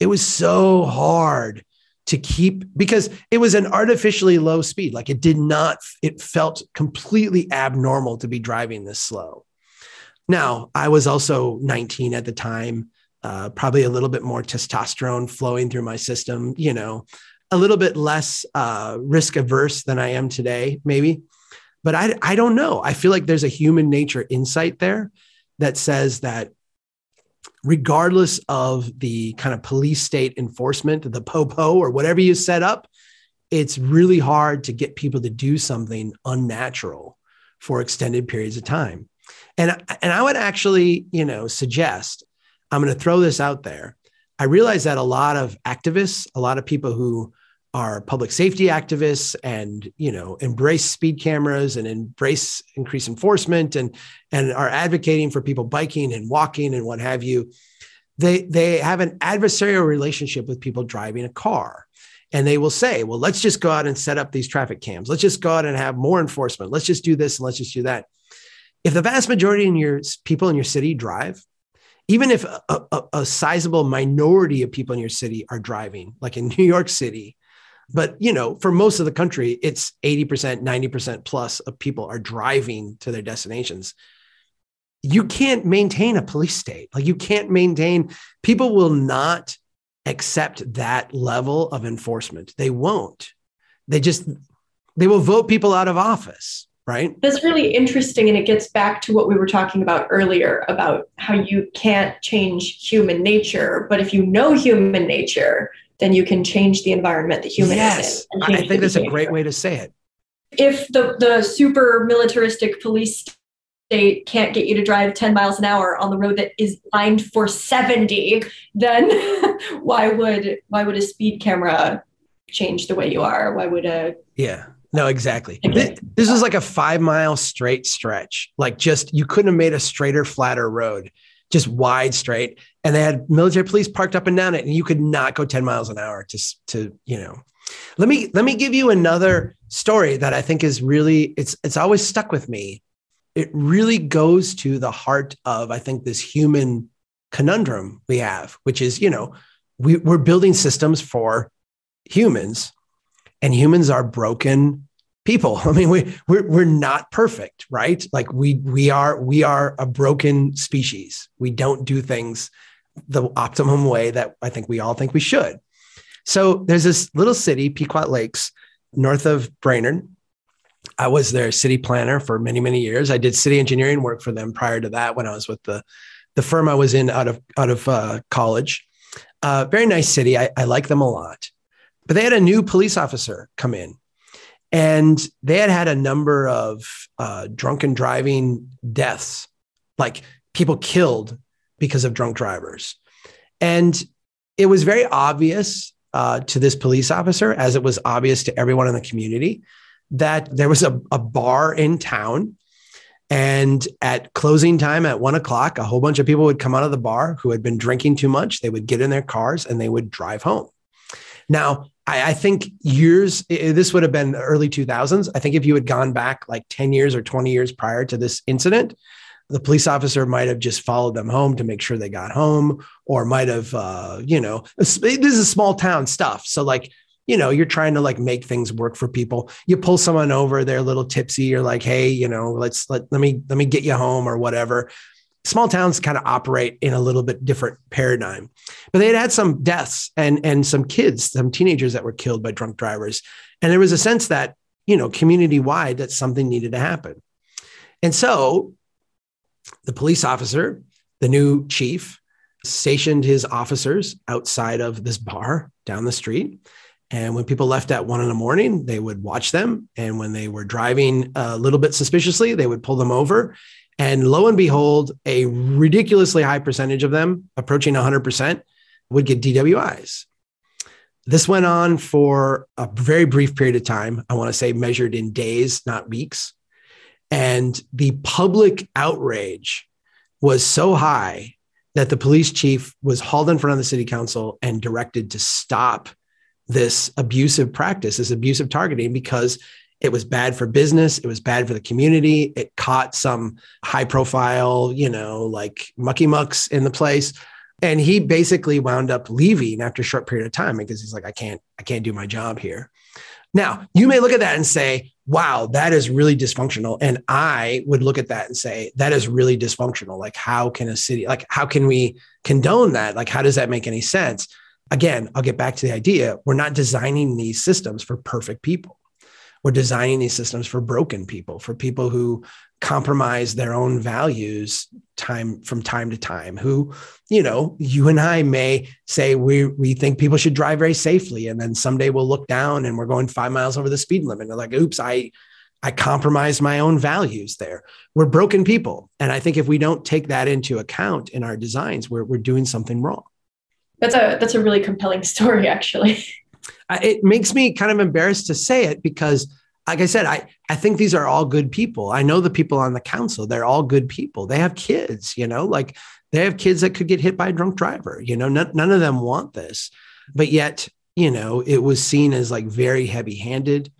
It was so hard to keep because it was an artificially low speed. Like it did not, it felt completely abnormal to be driving this slow. Now, I was also 19 at the time, uh, probably a little bit more testosterone flowing through my system, you know, a little bit less uh, risk averse than I am today, maybe. But I, I don't know. I feel like there's a human nature insight there that says that regardless of the kind of police state enforcement, the POPO or whatever you set up, it's really hard to get people to do something unnatural for extended periods of time. And, and I would actually, you know, suggest, I'm going to throw this out there. I realize that a lot of activists, a lot of people who are public safety activists and you know embrace speed cameras and embrace increased enforcement and and are advocating for people biking and walking and what have you they they have an adversarial relationship with people driving a car. And they will say well let's just go out and set up these traffic cams. Let's just go out and have more enforcement. Let's just do this and let's just do that. If the vast majority of your people in your city drive even if a, a, a sizable minority of people in your city are driving like in new york city but you know, for most of the country, it's 80%, 90% plus of people are driving to their destinations. You can't maintain a police state. Like you can't maintain, people will not accept that level of enforcement. They won't. They just they will vote people out of office right? That's really interesting. And it gets back to what we were talking about earlier about how you can't change human nature. But if you know human nature, then you can change the environment that human yes, is in. I think that's behavior. a great way to say it. If the, the super militaristic police state can't get you to drive 10 miles an hour on the road that is lined for 70, then why would why would a speed camera change the way you are? Why would a Yeah. No, exactly. This, this is like a five mile straight stretch. Like just you couldn't have made a straighter, flatter road just wide straight. And they had military police parked up and down it, and you could not go 10 miles an hour to, to, you know. Let me let me give you another story that I think is really it's it's always stuck with me. It really goes to the heart of I think this human conundrum we have, which is, you know, we, we're building systems for humans, and humans are broken people. I mean, we we're, we're not perfect, right? Like we we are we are a broken species. We don't do things the optimum way that I think we all think we should. So there's this little city, Pequot Lakes, north of Brainerd. I was their city planner for many, many years. I did city engineering work for them prior to that when I was with the the firm I was in out of out of uh, college. Uh, very nice city. I, I like them a lot. But they had a new police officer come in, and they had had a number of uh, drunken driving deaths, like people killed because of drunk drivers. And it was very obvious uh, to this police officer, as it was obvious to everyone in the community, that there was a, a bar in town. And at closing time at one o'clock, a whole bunch of people would come out of the bar who had been drinking too much. They would get in their cars and they would drive home. Now, I, I think years, this would have been early 2000s. I think if you had gone back like 10 years or 20 years prior to this incident, the police officer might have just followed them home to make sure they got home or might have uh, you know this is small town stuff. So like you know you're trying to like make things work for people. You pull someone over they're a little tipsy. You're like hey you know let's let, let me let me get you home or whatever small towns kind of operate in a little bit different paradigm but they had had some deaths and and some kids some teenagers that were killed by drunk drivers and there was a sense that you know community wide that something needed to happen and so the police officer, the new chief, stationed his officers outside of this bar down the street. And when people left at one in the morning, they would watch them. And when they were driving a little bit suspiciously, they would pull them over. And lo and behold, a ridiculously high percentage of them, approaching 100%, would get DWIs. This went on for a very brief period of time. I want to say measured in days, not weeks. And the public outrage was so high that the police chief was hauled in front of the city council and directed to stop this abusive practice, this abusive targeting, because it was bad for business. It was bad for the community. It caught some high profile, you know, like mucky mucks in the place. And he basically wound up leaving after a short period of time because he's like, I can't, I can't do my job here. Now, you may look at that and say, wow, that is really dysfunctional. And I would look at that and say, that is really dysfunctional. Like, how can a city, like, how can we condone that? Like, how does that make any sense? Again, I'll get back to the idea we're not designing these systems for perfect people. We're designing these systems for broken people, for people who compromise their own values time from time to time who you know you and i may say we we think people should drive very safely and then someday we'll look down and we're going five miles over the speed limit and they're like oops i i compromised my own values there. We're broken people and i think if we don't take that into account in our designs we're, we're doing something wrong. That's a that's a really compelling story actually it makes me kind of embarrassed to say it because like I said, I, I think these are all good people. I know the people on the council, they're all good people. They have kids, you know, like they have kids that could get hit by a drunk driver, you know, none, none of them want this. But yet, you know, it was seen as like very heavy handed,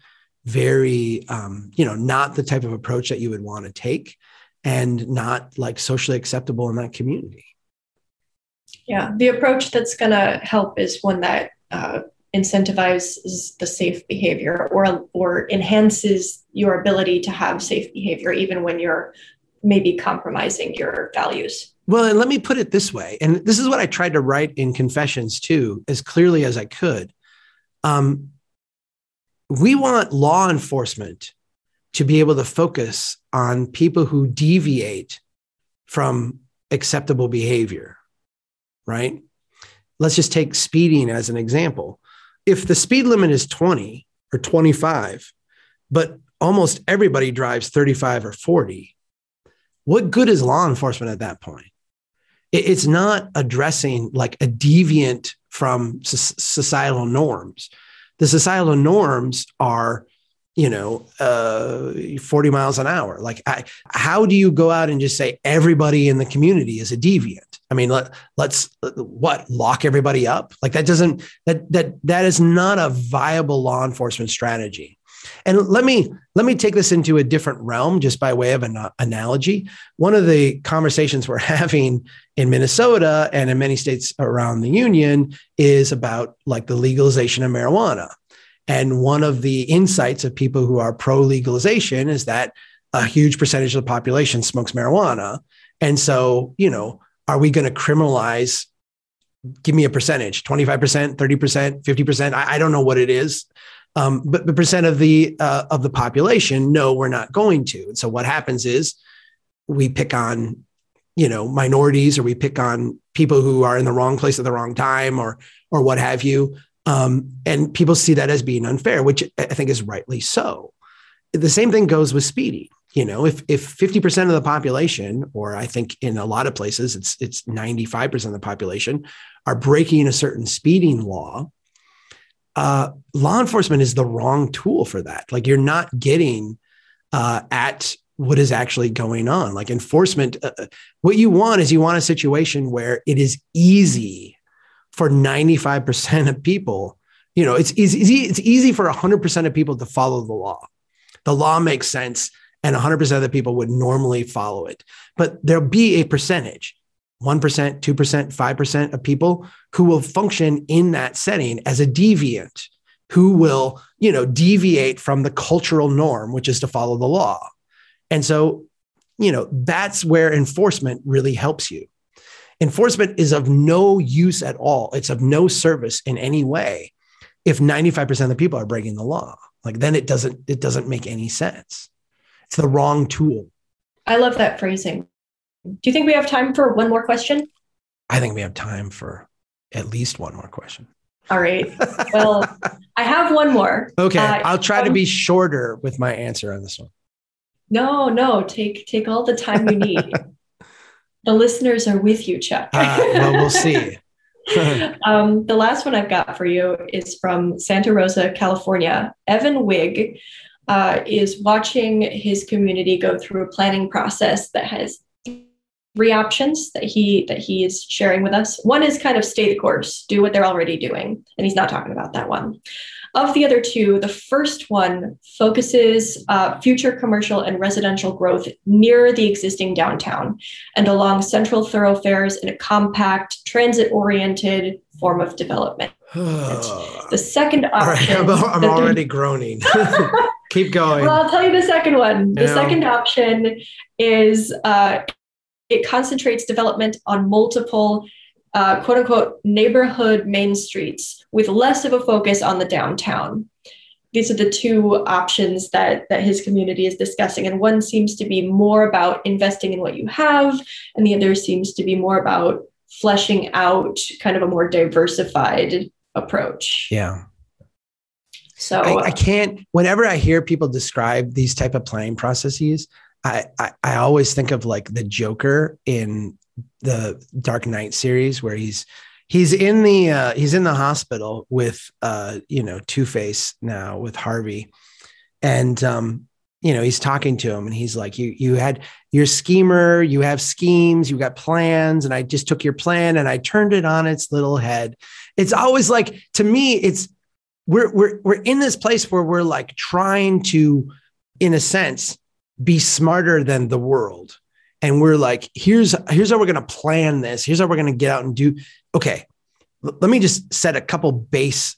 very, um, you know, not the type of approach that you would want to take and not like socially acceptable in that community. Yeah. The approach that's going to help is one that uh, incentivizes the safe behavior or or enhances your ability to have safe behavior even when you're maybe compromising your values. Well and let me put it this way and this is what i tried to write in confessions too as clearly as i could. Um, we want law enforcement to be able to focus on people who deviate from acceptable behavior right? Let's just take speeding as an example if the speed limit is 20 or 25, but almost everybody drives 35 or 40, what good is law enforcement at that point? It's not addressing like a deviant from societal norms. The societal norms are, you know, uh, 40 miles an hour. Like, I, how do you go out and just say everybody in the community is a deviant? I mean, let, let's what lock everybody up? Like that doesn't that that that is not a viable law enforcement strategy. And let me let me take this into a different realm, just by way of an uh, analogy. One of the conversations we're having in Minnesota and in many states around the union is about like the legalization of marijuana. And one of the insights of people who are pro legalization is that a huge percentage of the population smokes marijuana. And so, you know, are we going to criminalize? Give me a percentage 25%, 30%, 50%. I, I don't know what it is. Um, but the percent of the uh, of the population, no, we're not going to. And so what happens is we pick on you know minorities or we pick on people who are in the wrong place at the wrong time or or what have you um, and people see that as being unfair which i think is rightly so the same thing goes with speeding you know if if 50% of the population or i think in a lot of places it's it's 95% of the population are breaking a certain speeding law uh, law enforcement is the wrong tool for that like you're not getting uh, at what is actually going on. Like enforcement, uh, uh, what you want is you want a situation where it is easy for 95% of people. You know, it's easy, it's easy for 100% of people to follow the law. The law makes sense and 100% of the people would normally follow it. But there'll be a percentage, 1%, 2%, 5% of people who will function in that setting as a deviant, who will, you know, deviate from the cultural norm, which is to follow the law. And so, you know, that's where enforcement really helps you. Enforcement is of no use at all. It's of no service in any way if 95% of the people are breaking the law. Like then it doesn't it doesn't make any sense. It's the wrong tool. I love that phrasing. Do you think we have time for one more question? I think we have time for at least one more question. All right. Well, I have one more. Okay. Uh, I'll try um, to be shorter with my answer on this one. No, no, take take all the time you need. the listeners are with you, Chuck. uh, well, we'll see. um, the last one I've got for you is from Santa Rosa, California. Evan Wig uh, is watching his community go through a planning process that has three options that he that he is sharing with us. One is kind of stay the course, do what they're already doing, and he's not talking about that one. Of the other two, the first one focuses uh, future commercial and residential growth near the existing downtown and along central thoroughfares in a compact, transit oriented form of development. the second option. Right, I'm, I'm already groaning. Keep going. Well, I'll tell you the second one. The second option is uh, it concentrates development on multiple uh, quote unquote neighborhood main streets with less of a focus on the downtown. These are the two options that, that his community is discussing. And one seems to be more about investing in what you have, and the other seems to be more about fleshing out kind of a more diversified approach. Yeah. So I, I can't, whenever I hear people describe these type of planning processes, I, I, I always think of like the Joker in the Dark Knight series where he's he's in the uh, he's in the hospital with uh, you know Two Face now with Harvey, and um, you know he's talking to him and he's like you you had your schemer you have schemes you got plans and I just took your plan and I turned it on its little head. It's always like to me it's we're we're we're in this place where we're like trying to in a sense be smarter than the world. And we're like here's here's how we're going to plan this. Here's how we're going to get out and do okay l- let me just set a couple base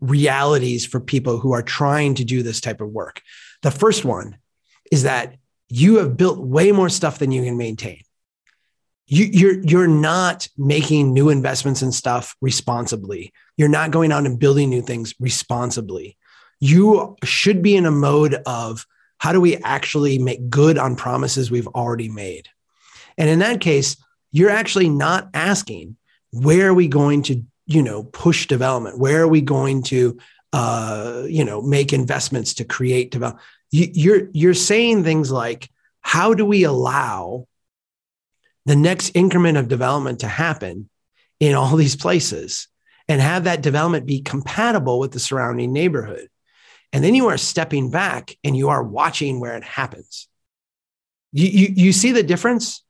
realities for people who are trying to do this type of work. The first one is that you have built way more stuff than you can maintain you, you're you're not making new investments in stuff responsibly you're not going out and building new things responsibly you should be in a mode of how do we actually make good on promises we've already made? And in that case, you're actually not asking where are we going to, you know, push development? Where are we going to, uh, you know, make investments to create development? You, you're you're saying things like, how do we allow the next increment of development to happen in all these places and have that development be compatible with the surrounding neighborhood? And then you are stepping back and you are watching where it happens. You, you, you see the difference?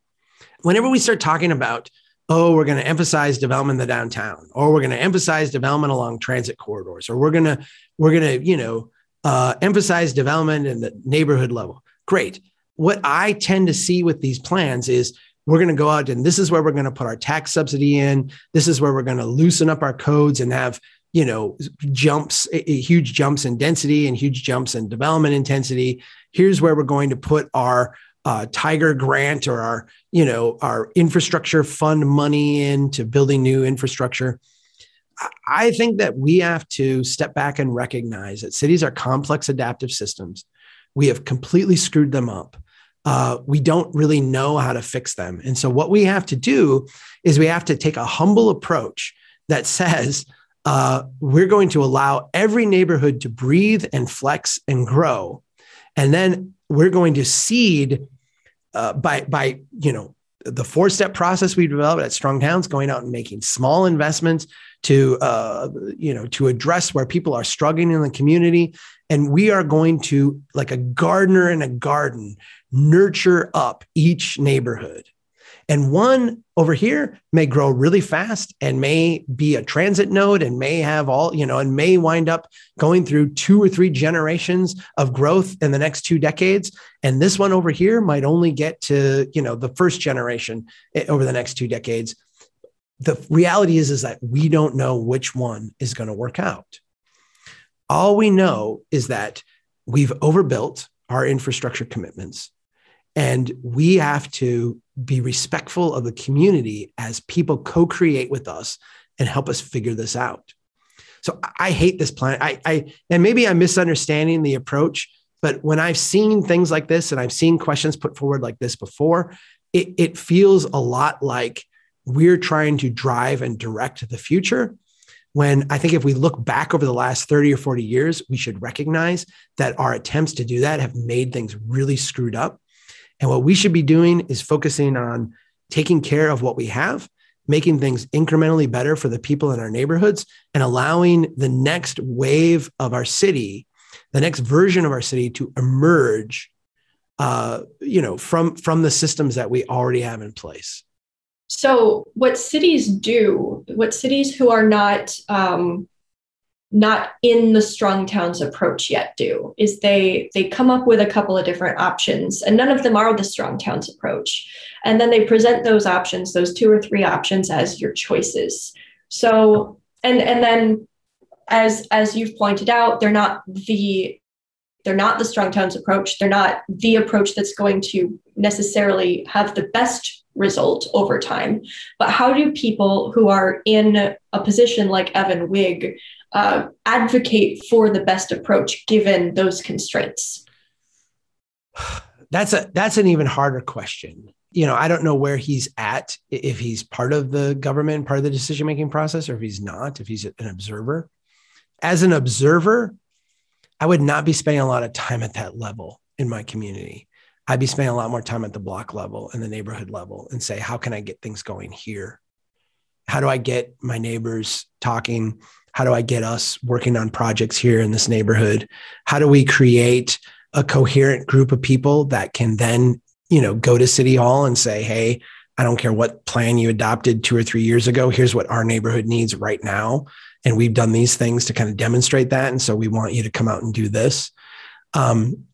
Whenever we start talking about, oh, we're going to emphasize development in the downtown, or we're going to emphasize development along transit corridors, or we're going to, we're going to, you know, uh, emphasize development in the neighborhood level. Great. What I tend to see with these plans is we're going to go out and this is where we're going to put our tax subsidy in. This is where we're going to loosen up our codes and have you know jumps huge jumps in density and huge jumps in development intensity. Here's where we're going to put our uh, tiger grant or our you know our infrastructure fund money into building new infrastructure. I think that we have to step back and recognize that cities are complex adaptive systems. We have completely screwed them up uh, we don't really know how to fix them. And so, what we have to do is we have to take a humble approach that says, uh, we're going to allow every neighborhood to breathe and flex and grow. And then we're going to seed uh, by, by, you know, the four step process we developed at Strong Towns, going out and making small investments to, uh, you know, to address where people are struggling in the community. And we are going to, like a gardener in a garden, nurture up each neighborhood. And one over here may grow really fast and may be a transit node and may have all, you know, and may wind up going through two or three generations of growth in the next two decades. And this one over here might only get to, you know, the first generation eh, over the next two decades. The reality is, is that we don't know which one is going to work out. All we know is that we've overbuilt our infrastructure commitments and we have to be respectful of the community as people co create with us and help us figure this out. So I hate this plan. I, I, and maybe I'm misunderstanding the approach, but when I've seen things like this and I've seen questions put forward like this before, it, it feels a lot like we're trying to drive and direct the future. When I think if we look back over the last 30 or 40 years, we should recognize that our attempts to do that have made things really screwed up. And what we should be doing is focusing on taking care of what we have, making things incrementally better for the people in our neighborhoods, and allowing the next wave of our city, the next version of our city to emerge, uh, you know, from from the systems that we already have in place. So, what cities do, what cities who are not um, not in the strong towns approach yet do is they they come up with a couple of different options and none of them are the strong towns approach. And then they present those options those two or three options as your choices. So and and then as as you've pointed out they're not the they're not the strong towns approach. They're not the approach that's going to necessarily have the best result over time. But how do people who are in a position like evan wigg uh, advocate for the best approach given those constraints? That's a that's an even harder question. You know, I don't know where he's at if he's part of the government, part of the decision making process, or if he's not, if he's an observer. As an observer, I would not be spending a lot of time at that level in my community. I'd be spending a lot more time at the block level and the neighborhood level and say, how can I get things going here? How do I get my neighbors talking? How do I get us working on projects here in this neighborhood? How do we create a coherent group of people that can then, you know, go to City Hall and say, hey, I don't care what plan you adopted two or three years ago. Here's what our neighborhood needs right now. And we've done these things to kind of demonstrate that. And so we want you to come out and do this. Um,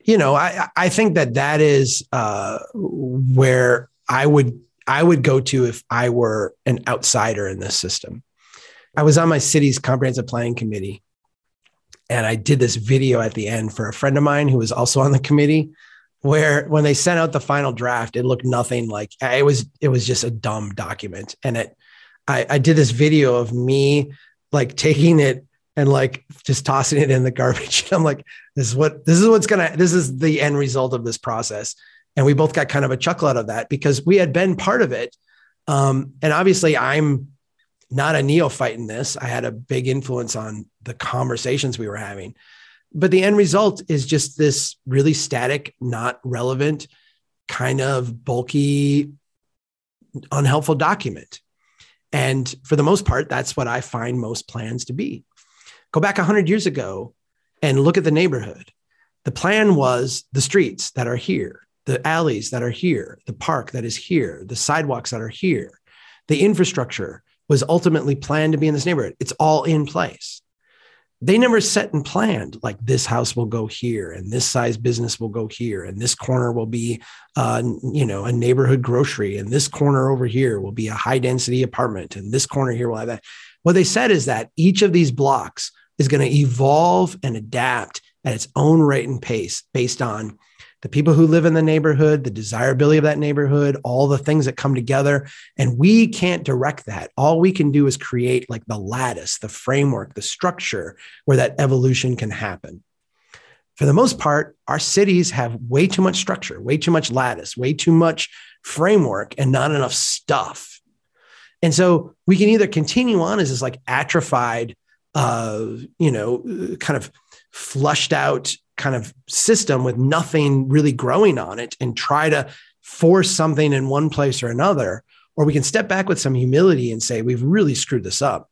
you know, I, I think that that is uh, where I would I would go to if I were an outsider in this system. I was on my city's comprehensive planning committee and I did this video at the end for a friend of mine who was also on the committee where when they sent out the final draft it looked nothing like it was it was just a dumb document. And it I, I did this video of me like taking it and like just tossing it in the garbage. I'm like this is what this is what's gonna this is the end result of this process. And we both got kind of a chuckle out of that because we had been part of it. Um, and obviously i'm not a neophyte in this. I had a big influence on the conversations we were having. But the end result is just this really static, not relevant, kind of bulky, unhelpful document. And for the most part, that's what I find most plans to be. Go back 100 years ago and look at the neighborhood. The plan was the streets that are here, the alleys that are here, the park that is here, the sidewalks that are here, the infrastructure was ultimately planned to be in this neighborhood. It's all in place. They never set and planned like this house will go here and this size business will go here and this corner will be, uh, you know, a neighborhood grocery and this corner over here will be a high density apartment and this corner here will have that. What they said is that each of these blocks is going to evolve and adapt at its own rate and pace based on the people who live in the neighborhood, the desirability of that neighborhood, all the things that come together. And we can't direct that. All we can do is create like the lattice, the framework, the structure where that evolution can happen. for the most part, our cities have way too much structure, way too much lattice, way too much framework, and not enough stuff. And so we can either continue on as this like atrophied, uh, you know, kind of flushed out kind of system with nothing really growing on it and try to force something in one place or another. Or we can step back with some humility and say, we've really screwed this up.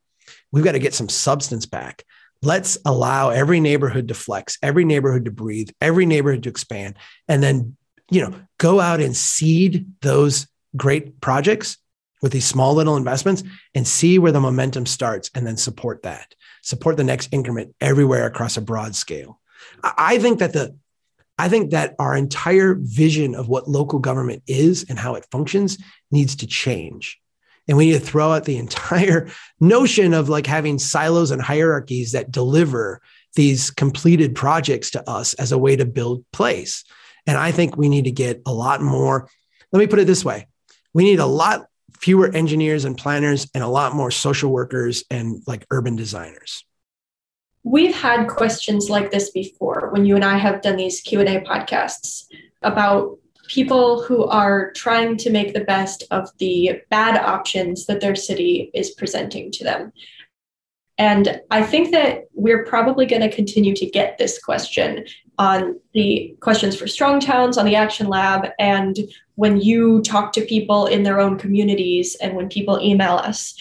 We've got to get some substance back. Let's allow every neighborhood to flex, every neighborhood to breathe, every neighborhood to expand, and then, you know, go out and seed those great projects with these small little investments and see where the momentum starts and then support that. Support the next increment everywhere across a broad scale. I think that the I think that our entire vision of what local government is and how it functions needs to change. And we need to throw out the entire notion of like having silos and hierarchies that deliver these completed projects to us as a way to build place. And I think we need to get a lot more. Let me put it this way we need a lot fewer engineers and planners and a lot more social workers and like urban designers. We've had questions like this before when you and I have done these Q&A podcasts about people who are trying to make the best of the bad options that their city is presenting to them. And I think that we're probably going to continue to get this question on the questions for strong towns, on the Action Lab, and when you talk to people in their own communities and when people email us.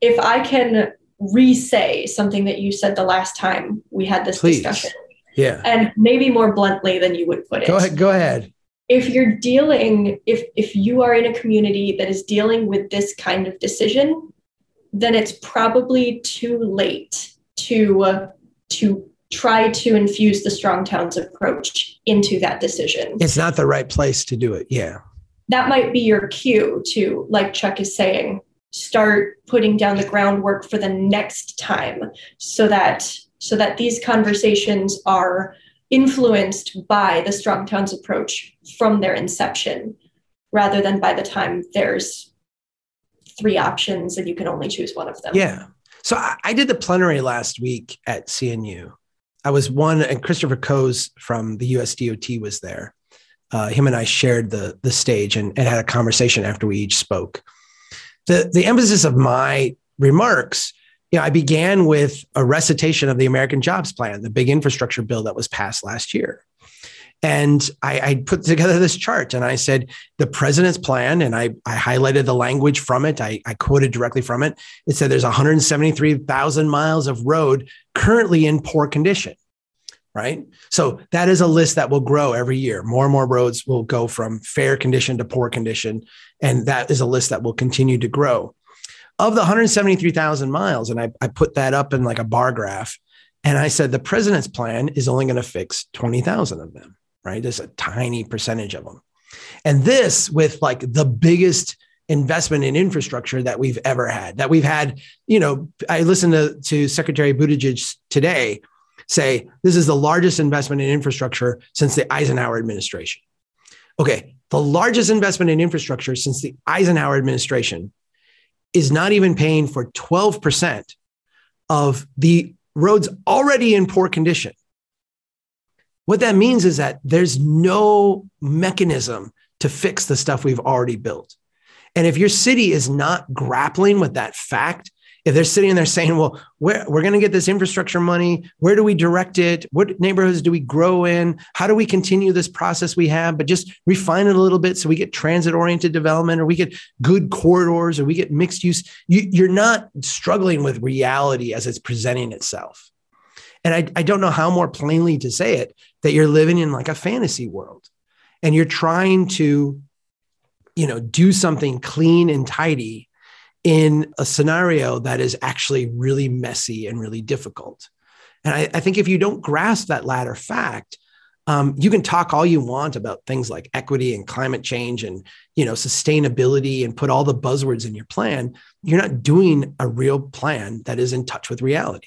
If I can re say something that you said the last time we had this Please. discussion. Yeah. And maybe more bluntly than you would put it. Go ahead. Go ahead if you're dealing if if you are in a community that is dealing with this kind of decision then it's probably too late to uh, to try to infuse the strong towns approach into that decision it's not the right place to do it yeah that might be your cue to like chuck is saying start putting down the groundwork for the next time so that so that these conversations are influenced by the strong towns approach from their inception rather than by the time there's three options and you can only choose one of them. Yeah. So I, I did the plenary last week at CNU. I was one, and Christopher Coes from the USDOT was there. Uh, him and I shared the the stage and, and had a conversation after we each spoke. The the emphasis of my remarks you know, I began with a recitation of the American Jobs Plan, the big infrastructure bill that was passed last year. And I, I, put together this chart and I said, the president's plan, and I, I highlighted the language from it. I, I quoted directly from it. It said there's 173,000 miles of road currently in poor condition, right? So that is a list that will grow every year. More and more roads will go from fair condition to poor condition. And that is a list that will continue to grow of the 173,000 miles, and I, I put that up in like a bar graph, and I said the president's plan is only going to fix 20,000 of them, right? There's a tiny percentage of them. And this with like the biggest investment in infrastructure that we've ever had, that we've had, you know, I listened to, to Secretary Buttigieg today say this is the largest investment in infrastructure since the Eisenhower administration. Okay, the largest investment in infrastructure since the Eisenhower administration is not even paying for 12% of the roads already in poor condition. What that means is that there's no mechanism to fix the stuff we've already built. And if your city is not grappling with that fact, if they're sitting there saying, well, where, we're going to get this infrastructure money, where do we direct it? What neighborhoods do we grow in? How do we continue this process we have, but just refine it a little bit so we get transit oriented development or we get good corridors or we get mixed use? You, you're not struggling with reality as it's presenting itself. And I, I don't know how more plainly to say it that you're living in like a fantasy world and you're trying to, you know, do something clean and tidy in a scenario that is actually really messy and really difficult. And I, I think if you don't grasp that latter fact, um, you can talk all you want about things like equity and climate change and you know sustainability and put all the buzzwords in your plan. You're not doing a real plan that is in touch with reality.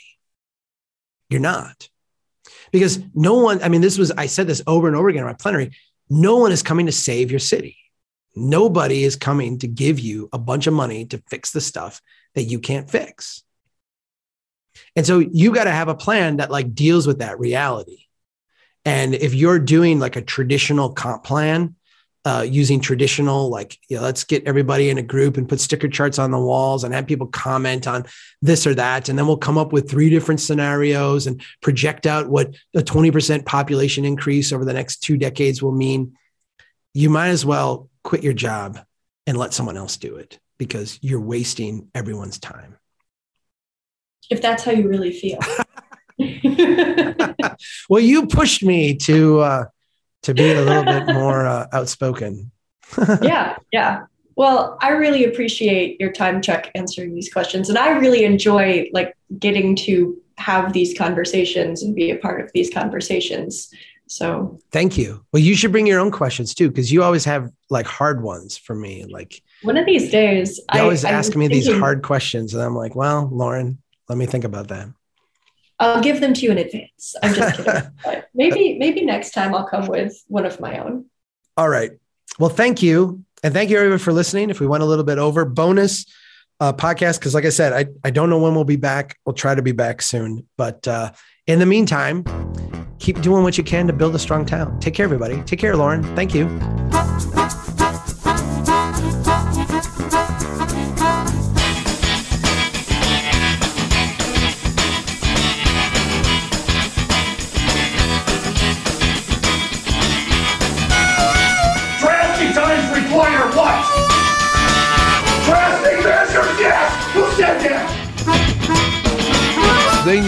You're not. Because no one, I mean, this was, I said this over and over again in my plenary, no one is coming to save your city. Nobody is coming to give you a bunch of money to fix the stuff that you can't fix. And so you got to have a plan that like deals with that reality. And if you're doing like a traditional comp plan, uh, using traditional, like, you know, let's get everybody in a group and put sticker charts on the walls and have people comment on this or that. And then we'll come up with three different scenarios and project out what a 20% population increase over the next two decades will mean. You might as well quit your job and let someone else do it because you're wasting everyone's time. If that's how you really feel. well, you pushed me to uh, to be a little bit more uh, outspoken. yeah, yeah. Well, I really appreciate your time, Chuck, answering these questions, and I really enjoy like getting to have these conversations and be a part of these conversations. So, thank you. Well, you should bring your own questions too, because you always have like hard ones for me. Like one of these days, you I, always ask me thinking, these hard questions, and I'm like, well, Lauren, let me think about that. I'll give them to you in advance. I'm just kidding. but maybe maybe next time I'll come with one of my own. All right. Well, thank you. And thank you everyone for listening. If we went a little bit over, bonus uh, podcast, because like I said, I, I don't know when we'll be back. We'll try to be back soon. But uh, in the meantime, keep doing what you can to build a strong town. Take care, everybody. Take care, Lauren. Thank you.